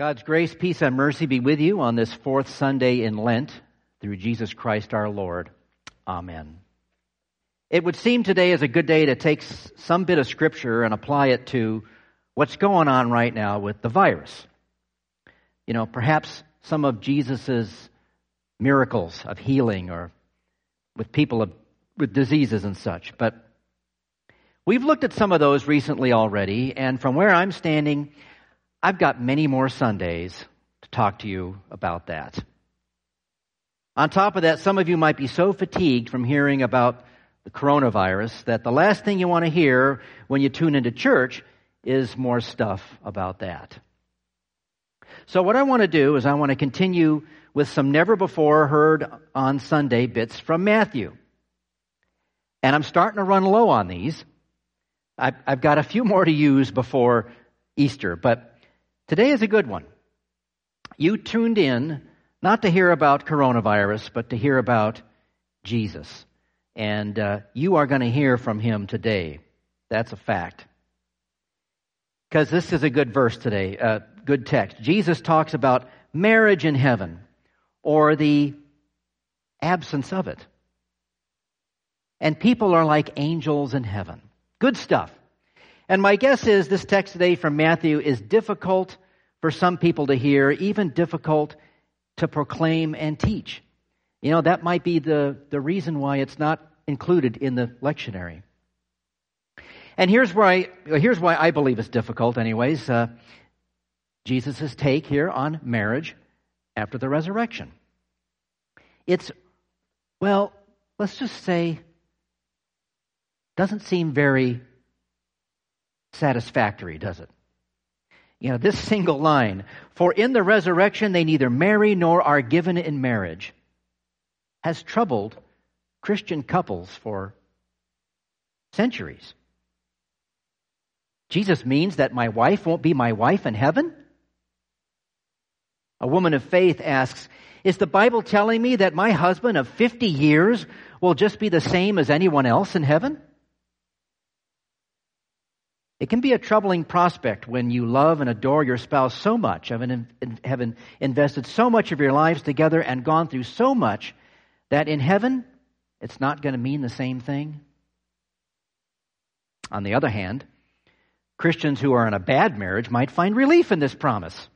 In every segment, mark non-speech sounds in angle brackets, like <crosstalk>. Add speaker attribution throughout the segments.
Speaker 1: God's grace, peace, and mercy be with you on this fourth Sunday in Lent through Jesus Christ our Lord. Amen. It would seem today is a good day to take some bit of scripture and apply it to what's going on right now with the virus. You know, perhaps some of Jesus' miracles of healing or with people of, with diseases and such. But we've looked at some of those recently already, and from where I'm standing, I've got many more Sundays to talk to you about that. On top of that, some of you might be so fatigued from hearing about the coronavirus that the last thing you want to hear when you tune into church is more stuff about that. So what I want to do is I want to continue with some never before heard on Sunday bits from Matthew. And I'm starting to run low on these. I've, got a few more to use before Easter, but Today is a good one. You tuned in not to hear about coronavirus, but to hear about Jesus. And uh, you are going to hear from him today. That's a fact. Because this is a good verse today, a uh, good text. Jesus talks about marriage in heaven or the absence of it. And people are like angels in heaven. Good stuff. And my guess is this text today from Matthew is difficult for some people to hear, even difficult to proclaim and teach. You know, that might be the, the reason why it's not included in the lectionary. And here's where I, here's why I believe it's difficult, anyways. Uh, Jesus' take here on marriage after the resurrection. It's, well, let's just say, doesn't seem very satisfactory, does it? You know, this single line, for in the resurrection they neither marry nor are given in marriage, has troubled Christian couples for centuries. Jesus means that my wife won't be my wife in heaven? A woman of faith asks, Is the Bible telling me that my husband of 50 years will just be the same as anyone else in heaven? It can be a troubling prospect when you love and adore your spouse so much, have, invested so much of your lives together and gone through so much that in heaven it's not going to mean the same thing. On the other hand, Christians who are in a bad marriage might find relief in this promise.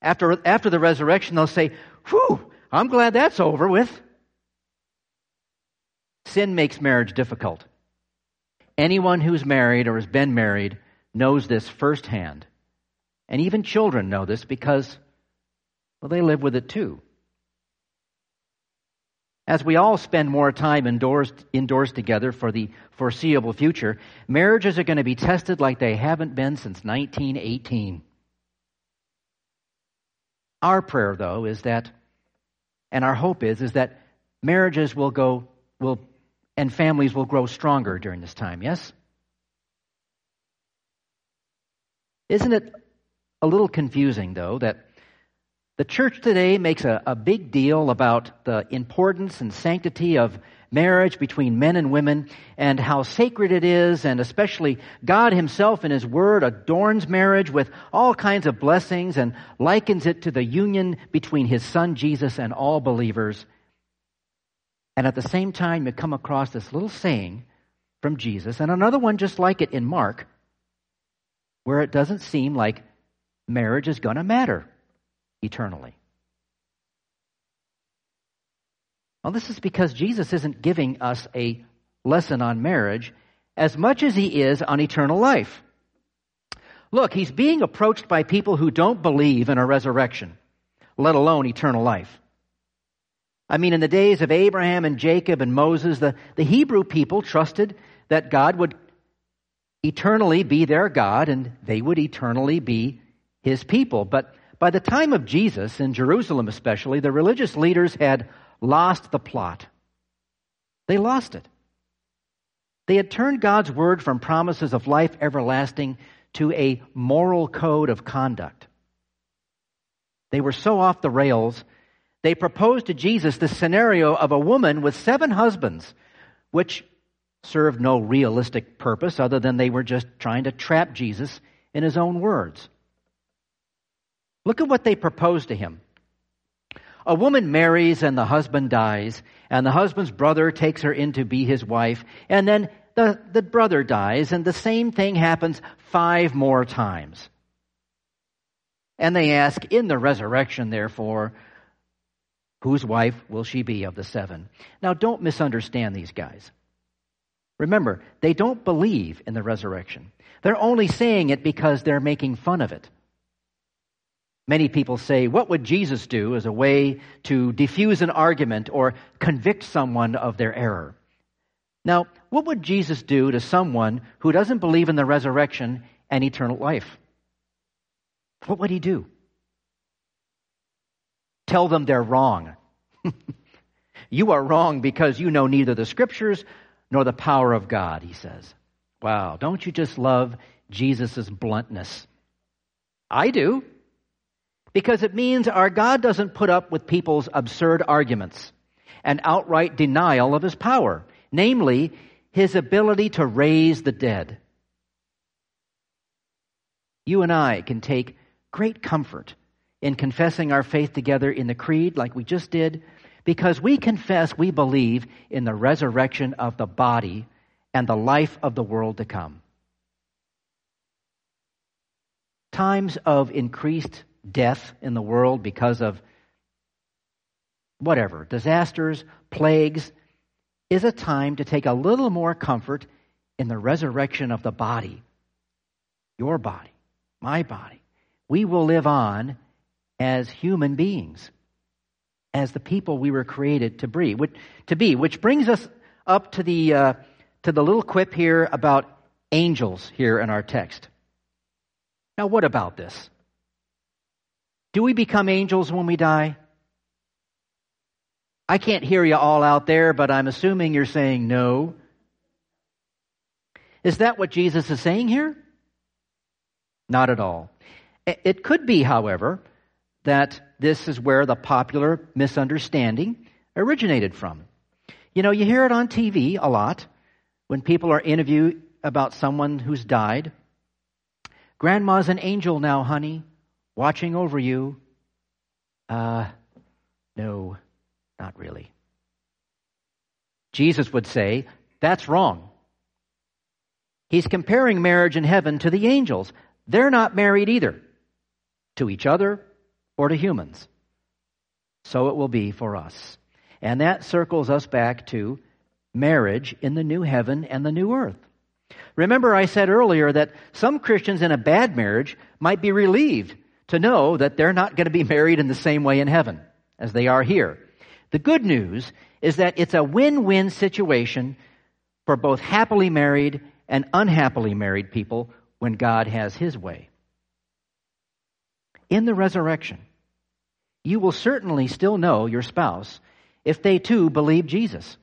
Speaker 1: After, after the resurrection, they'll say, Whew, I'm glad that's over with. Sin makes marriage difficult. Anyone who's married or has been married knows this firsthand. And even children know this because, well, they live with it too. As we all spend more time indoors, indoors together for the foreseeable future, marriages are going to be tested like they haven't been since 1918. Our prayer, though, is that, and our hope is, is that marriages will go, will and families will grow stronger during this time, yes? Isn't it a little confusing, though, that the church today makes a, a, big deal about the importance and sanctity of marriage between men and women and how sacred it is, and especially God Himself in His Word adorns marriage with all kinds of blessings and likens it to the union between His Son Jesus and all believers. And at the same time, you come across this little saying from Jesus, and another one just like it in Mark, where it doesn't seem like marriage is going to matter eternally. Well, this is because Jesus isn't giving us a lesson on marriage as much as he is on eternal life. Look, he's being approached by people who don't believe in a resurrection, let alone eternal life. I mean, in the days of Abraham and Jacob and Moses, the, the Hebrew people trusted that God would eternally be their God and they would eternally be his people. But by the time of Jesus, in Jerusalem especially, the religious leaders had lost the plot. They lost it. They had turned God's word from promises of life everlasting to a moral code of conduct. They were so off the rails they proposed to Jesus the scenario of a woman with seven husbands, which served no realistic purpose other than they were just trying to trap Jesus in his own words. Look at what they propose to him. A woman marries and the husband dies, and the husband's brother takes her in to be his wife, and then the, the brother dies, and the same thing happens five more times. And they ask, in the resurrection, therefore, whose wife will she be of the seven? Now, don't misunderstand these guys. Remember, they don't believe in the resurrection. They're only saying it because they're making fun of it. Many people say, What would Jesus do as a way to diffuse an argument or convict someone of their error? Now, what would Jesus do to someone who doesn't believe in the resurrection and eternal life? What would he do? Tell them they're wrong. <laughs> you are wrong because you know neither the scriptures nor the power of God, he says. Wow, don't you just love Jesus' bluntness? I do. Because it means our God doesn't put up with people's absurd arguments and outright denial of his power, namely, his ability to raise the dead. You and I can take great comfort in confessing our faith together in the creed, like we just did, because we confess we believe in the resurrection of the body and the life of the world to come. Times of increased death in the world because of whatever, disasters, plagues, is a time to take a little more comfort in the resurrection of the body. Your body, my body. We will live on as human beings, as the people we were created to be. To be which brings us up to the, uh, to the little quip here about angels here in our text. Now, what about this? Do we become angels when we die? I can't hear you all out there, but I'm assuming you're saying no. Is that what Jesus is saying here? Not at all. It could be, however, that this is where the popular misunderstanding originated from. You know, you hear it on TV a lot when people are interviewed about someone who's died. Grandma's an angel now, honey watching over you? Uh, no, not really. Jesus would say, that's wrong. He's comparing marriage in heaven to the angels. They're not married either, to each other or to humans. So it will be for us. And that circles us back to marriage in the new heaven and the new earth. Remember, I said earlier that some Christians in a bad marriage might be relieved to know that they're not going to be <laughs> married in the same way in heaven as they are here. The good news is that it's a win-win situation for both happily married and unhappily married people when God has his way. In the resurrection, you will certainly still know your spouse if they too believe Jesus.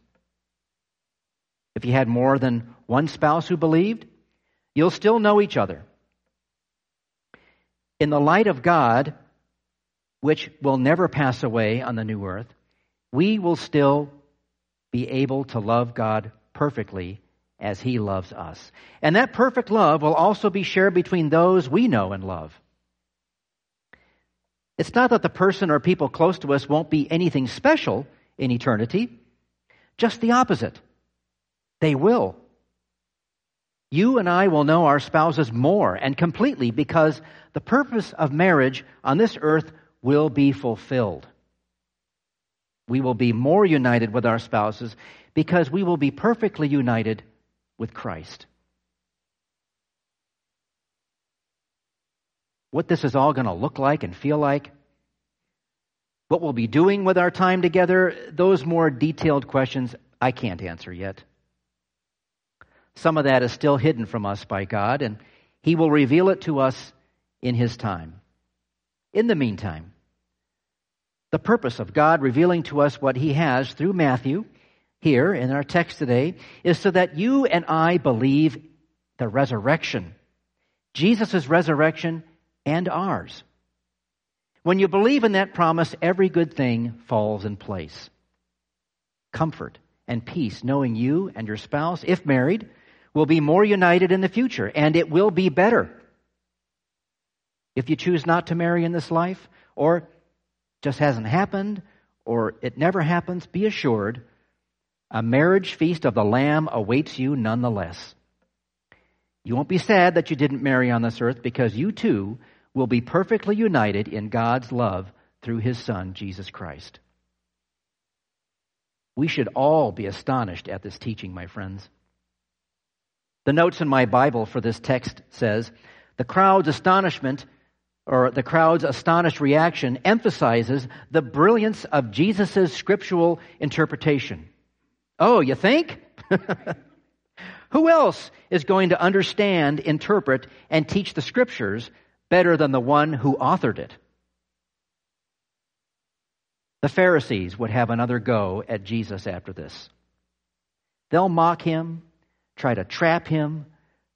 Speaker 1: If you had more than one spouse who believed, you'll still know each other in the light of God, which will never pass away on the new earth, we will still be able to love God perfectly as He loves us. And that perfect love will also be shared between those we know and love. It's not that the person or people close to us won't be anything special in eternity, just the opposite. They will. You and I will know our spouses more and completely because the purpose of marriage on this earth will be fulfilled. We will be more united with our spouses because we will be perfectly united with Christ. What this is all going to look like and feel like, what we'll be doing with our time together, those more detailed questions I can't answer yet. Some of that is still hidden from us by God, and He will reveal it to us in His time. In the meantime, the purpose of God revealing to us what He has through Matthew here in our text today is so that you and I believe the resurrection, Jesus' resurrection and ours. When you believe in that promise, every good thing falls in place. Comfort and peace, knowing you and your spouse, if married, will be more united in the future, and it will be better. If you choose not to marry in this life, or just hasn't happened, or it never happens, be assured a marriage feast of the Lamb awaits you nonetheless. You won't be sad that you didn't marry on this earth because you too will be perfectly united in God's love through his Son, Jesus Christ. We should all be astonished at this teaching, my friends. The notes in my Bible for this text says, the crowd's astonishment or the crowd's astonished reaction emphasizes the brilliance of Jesus' scriptural interpretation. Oh, you think? <laughs> Who else is going to understand, interpret, and teach the scriptures better than the one who authored it? The Pharisees would have another go at Jesus after this. They'll mock him, try to trap him,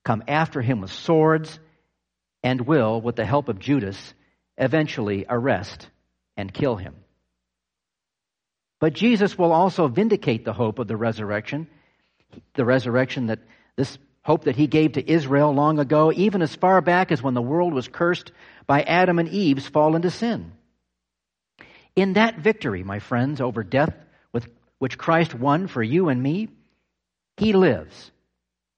Speaker 1: come after him with swords, and will, with the help of Judas, eventually arrest and kill him. But Jesus will also vindicate the hope of the resurrection, the resurrection that this hope that he gave to Israel long ago, even as far back as when the world was cursed by Adam and Eve's fall into sin. In that victory, my friends, over death, with, which Christ won for you and me, he lives,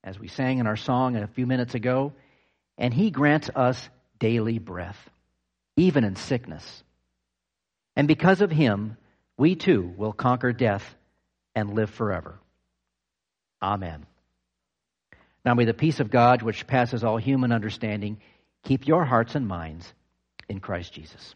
Speaker 1: as we sang in our song a few minutes ago, and he grants us daily breath, even in sickness. And because of him, we too will conquer death and live forever. Amen. Now may the peace of God, which passes all human understanding, keep your hearts and minds in Christ Jesus.